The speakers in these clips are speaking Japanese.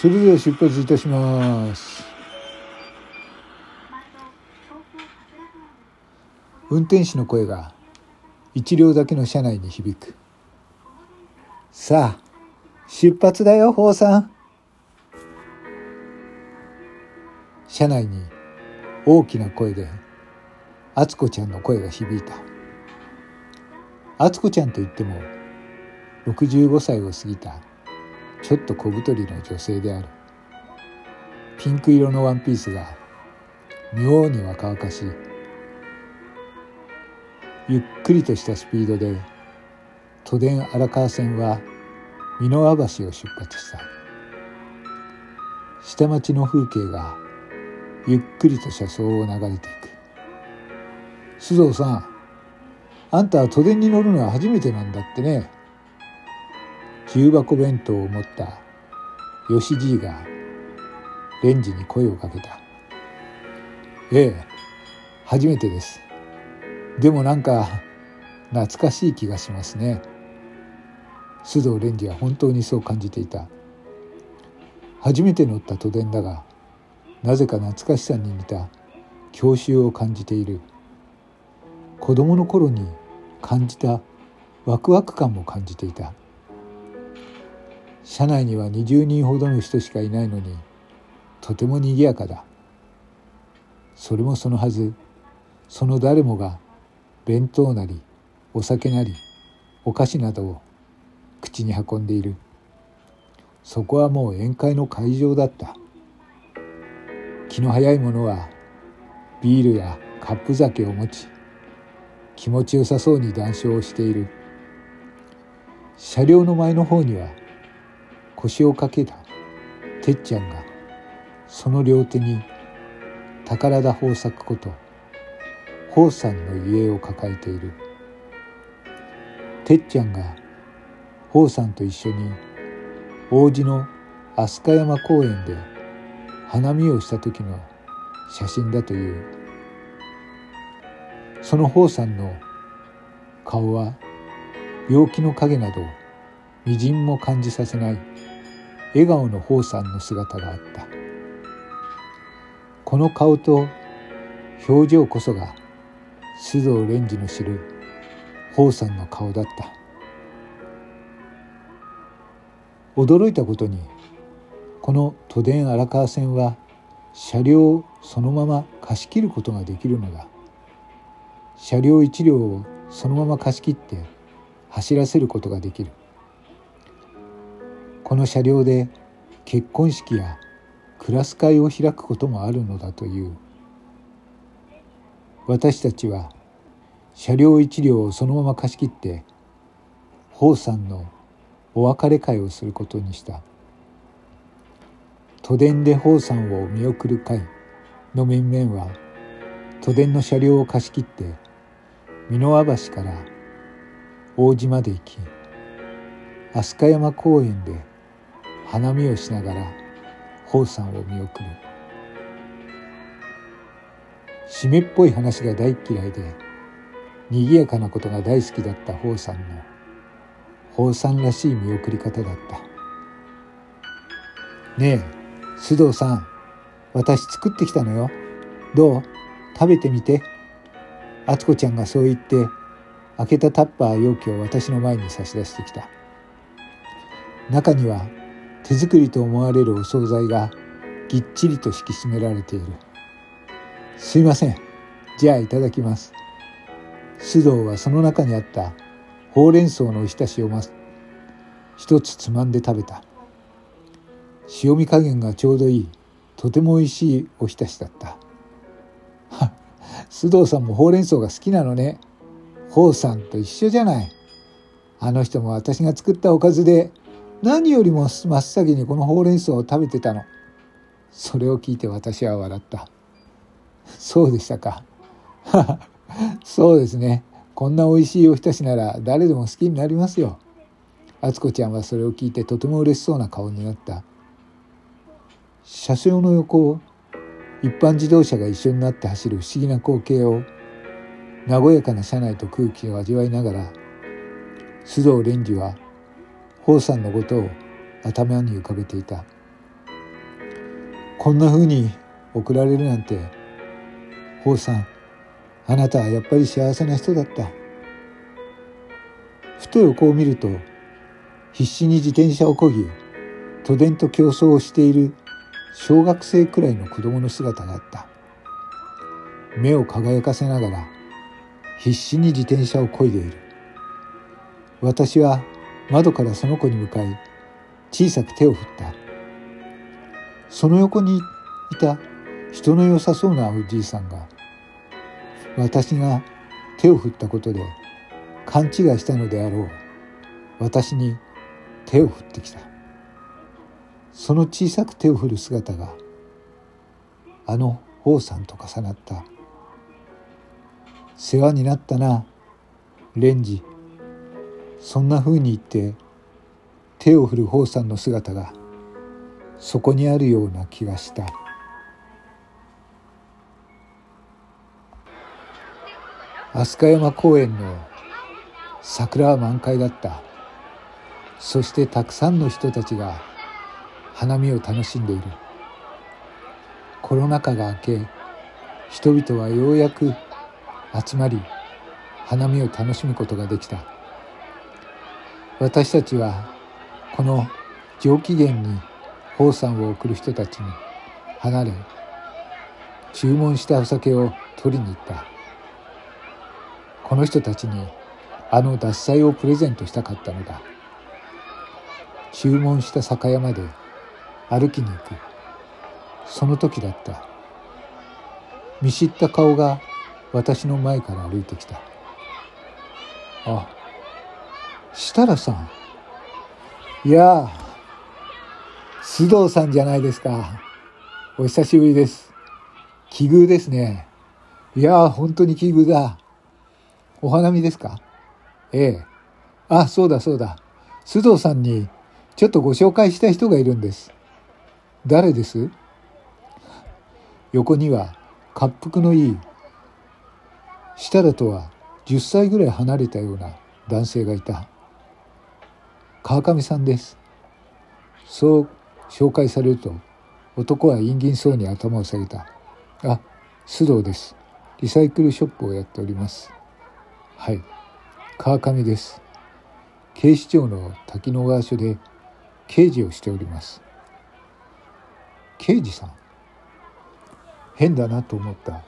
それでは出発いたします。運転手の声が一両だけの車内に響く。さあ出発だよ宝さん。車内に大きな声で敦子ちゃんの声が響いた。敦子ちゃんといっても65歳を過ぎたちょっと小太りの女性である。ピンク色のワンピースが妙に若々しい。ゆっくりとしたスピードで都電荒川線は美濃和橋を出発した。下町の風景がゆっくりと車窓を流れていく。須藤さんあんたは都電に乗るのは初めてなんだってね。重箱弁当を持った吉じいがレンジに声をかけた。ええ初めてです。でもなんか懐かしい気がしますね。須藤蓮司は本当にそう感じていた。初めて乗った都電だがなぜか懐かしさに似た郷愁を感じている。子供の頃に感じたワクワク感も感じていた。車内には20人ほどの人しかいないのにとても賑やかだ。それもそのはず。その誰もが弁当なりお酒なりお菓子などを口に運んでいる。そこはもう宴会の会場だった。気の早い者はビールやカップ酒を持ち気持ちよさそうに談笑をしている。車両の前の方には腰をかけたてっちゃんがその両手に宝田豊作こと宝さんの家を抱えている。てっちゃんが宝さんと一緒に王子の飛鳥山公園で花見をした時の写真だという。その宝さんの顔は病気の影などみじんも感じさせない笑顔の宝さんの姿があった。この顔と表情こそが須藤蓮司の知る宝さんの顔だった。驚いたことにこの都電荒川線は車両そのまま貸し切ることができるのだ。車両1両をそのまま貸し切って走らせることができる。この車両で結婚式やクラス会を開くこともあるのだという。私たちは車両一両をそのまま貸し切って宝さんのお別れ会をすることにした。都電で宝さんを見送る会の面々は都電の車両を貸し切って美濃和橋から王子まで行き飛鳥山公園で花見をしながら宝さんを見送る。湿っぽい話が大嫌いで賑やかなことが大好きだった宝さんの宝さんらしい見送り方だった。ねえ須藤さん私作ってきたのよ。どう？食べてみて。敦子ちゃんがそう言って開けたタッパー容器を私の前に差し出してきた。中には手作りと思われるお惣菜がぎっちりと敷き詰められている。すいません。じゃあいただきます。須藤はその中にあったほうれん草のおひたしをま一つつまんで食べた。塩味加減がちょうどいいとてもおいしいおひたしだった。須藤さんもほうれん草が好きなのね。ほうさんと一緒じゃない。あの人も私が作ったおかずで何よりも真っ先にこのほうれん草を食べてたの。それを聞いて私は笑った。そうでしたか。そうですね。こんな美味しいおひたしなら誰でも好きになりますよ。敦子ちゃんはそれを聞いてとても嬉しそうな顔になった。車掌の横を一般自動車が一緒になって走る不思議な光景を和やかな車内と空気を味わいながら須藤蓮司は宝さんのことを頭に浮かべていた。こんな風に送られるなんて宝さんあなたはやっぱり幸せな人だった。ふと横を見ると必死に自転車をこぎ都電と競争をしている小学生くらいの子供の姿があった。目を輝かせながら必死に自転車をこいでいる。私は窓からその子に向かい小さく手を振った。その横にいた人の良さそうなおじいさんが私が手を振ったことで勘違いしたのであろう。私に手を振ってきた。その小さく手を振る姿があの王さんと重なった。世話になったなレンジ。そんな風に言って手を振る方さんの姿がそこにあるような気がした。飛鳥山公園の桜は満開だった。そしてたくさんの人たちが花見を楽しんでいる。コロナ禍が明け人々はようやく集まり花見を楽しむことができた。私たちはこの上機嫌に宝山を送る人たちに離れ注文したお酒を取りに行った。この人たちにあの獺祭をプレゼントしたかったのだ。注文した酒屋まで歩きに行く。その時だった。見知った顔が私の前から歩いてきた。あ設楽さん。いや須藤さんじゃないですか。お久しぶりです。奇遇ですね。いや本当に奇遇だ。お花見ですか？ええ。あそうだそうだ。須藤さんにちょっとご紹介した人がいるんです。誰です？横には滑腹のいい設楽とは10歳ぐらい離れたような男性がいた。川上さんです。そう紹介されると男は陰銀そうに頭を下げた。あ須藤です。リサイクルショップをやっております。はい。川上です。警視庁の滝野川署で刑事をしております。刑事さん。変だなと思った。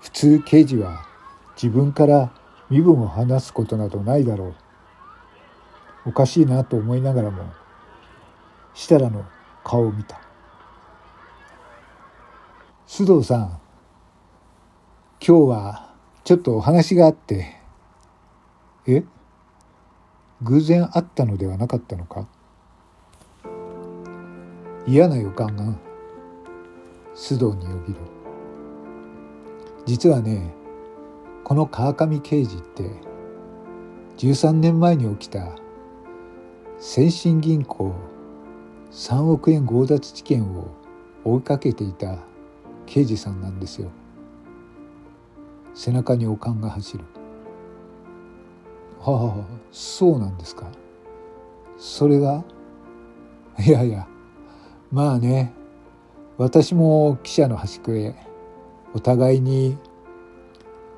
普通刑事は自分から身分を話すことなどないだろう。おかしいなと思いながらも設楽の顔を見た。須藤さん今日はちょっとお話があってえ？偶然会ったのではなかったのか？嫌な予感が須藤によぎる。実はねこの川上刑事って13年前に起きた先進銀行3億円強奪事件を追いかけていた刑事さんなんですよ。背中におかんが走る。はあそうなんですか。それが？いやいやまあね私も記者の端くれお互いに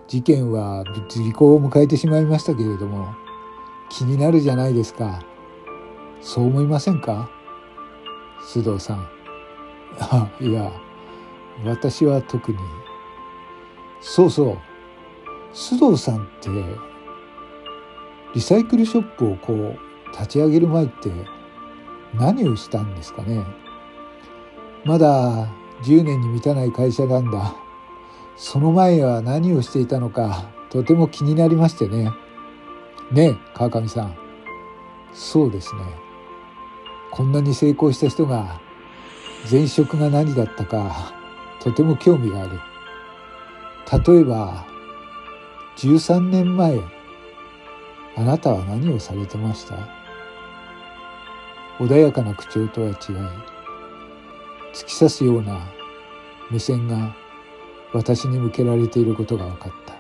事件は時効を迎えてしまいましたけれども気になるじゃないですかそう思いませんか？須藤さん。いや、私は特に。そうそう。須藤さんって、リサイクルショップをこう、立ち上げる前って何をしたんですかね？まだ10年に満たない会社なんだ。その前は何をしていたのか、とても気になりましてね。ねえ、川上さん。そうですね。こんなに成功した人が前職が何だったかとても興味がある。例えば13年前あなたは何をされてました？穏やかな口調とは違い突き刺すような目線が私に向けられていることが分かった。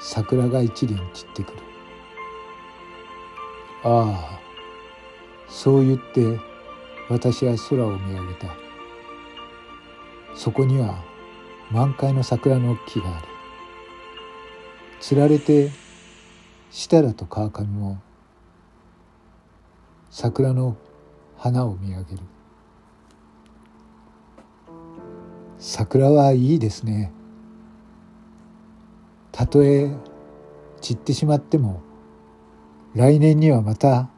桜が一輪散ってくる。ああそう言って私は空を見上げた。そこには満開の桜の木がある。つられて設楽と川上も桜の花を見上げる。桜はいいですね。たとえ散ってしまっても来年にはまた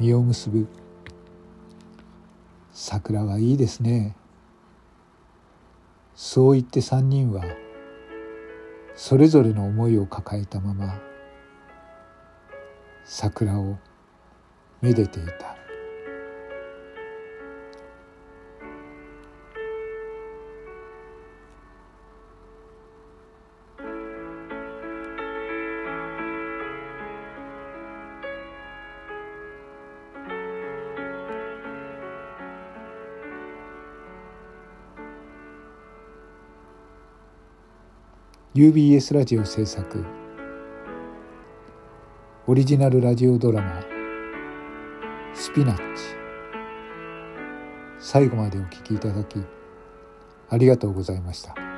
実を結ぶ。桜はいいですね。そう言って三人はそれぞれの思いを抱えたまま桜をめでていた「UBS ラジオ制作。オリジナルラジオドラマ「スピナッチ」最後までお聴きいただきありがとうございました。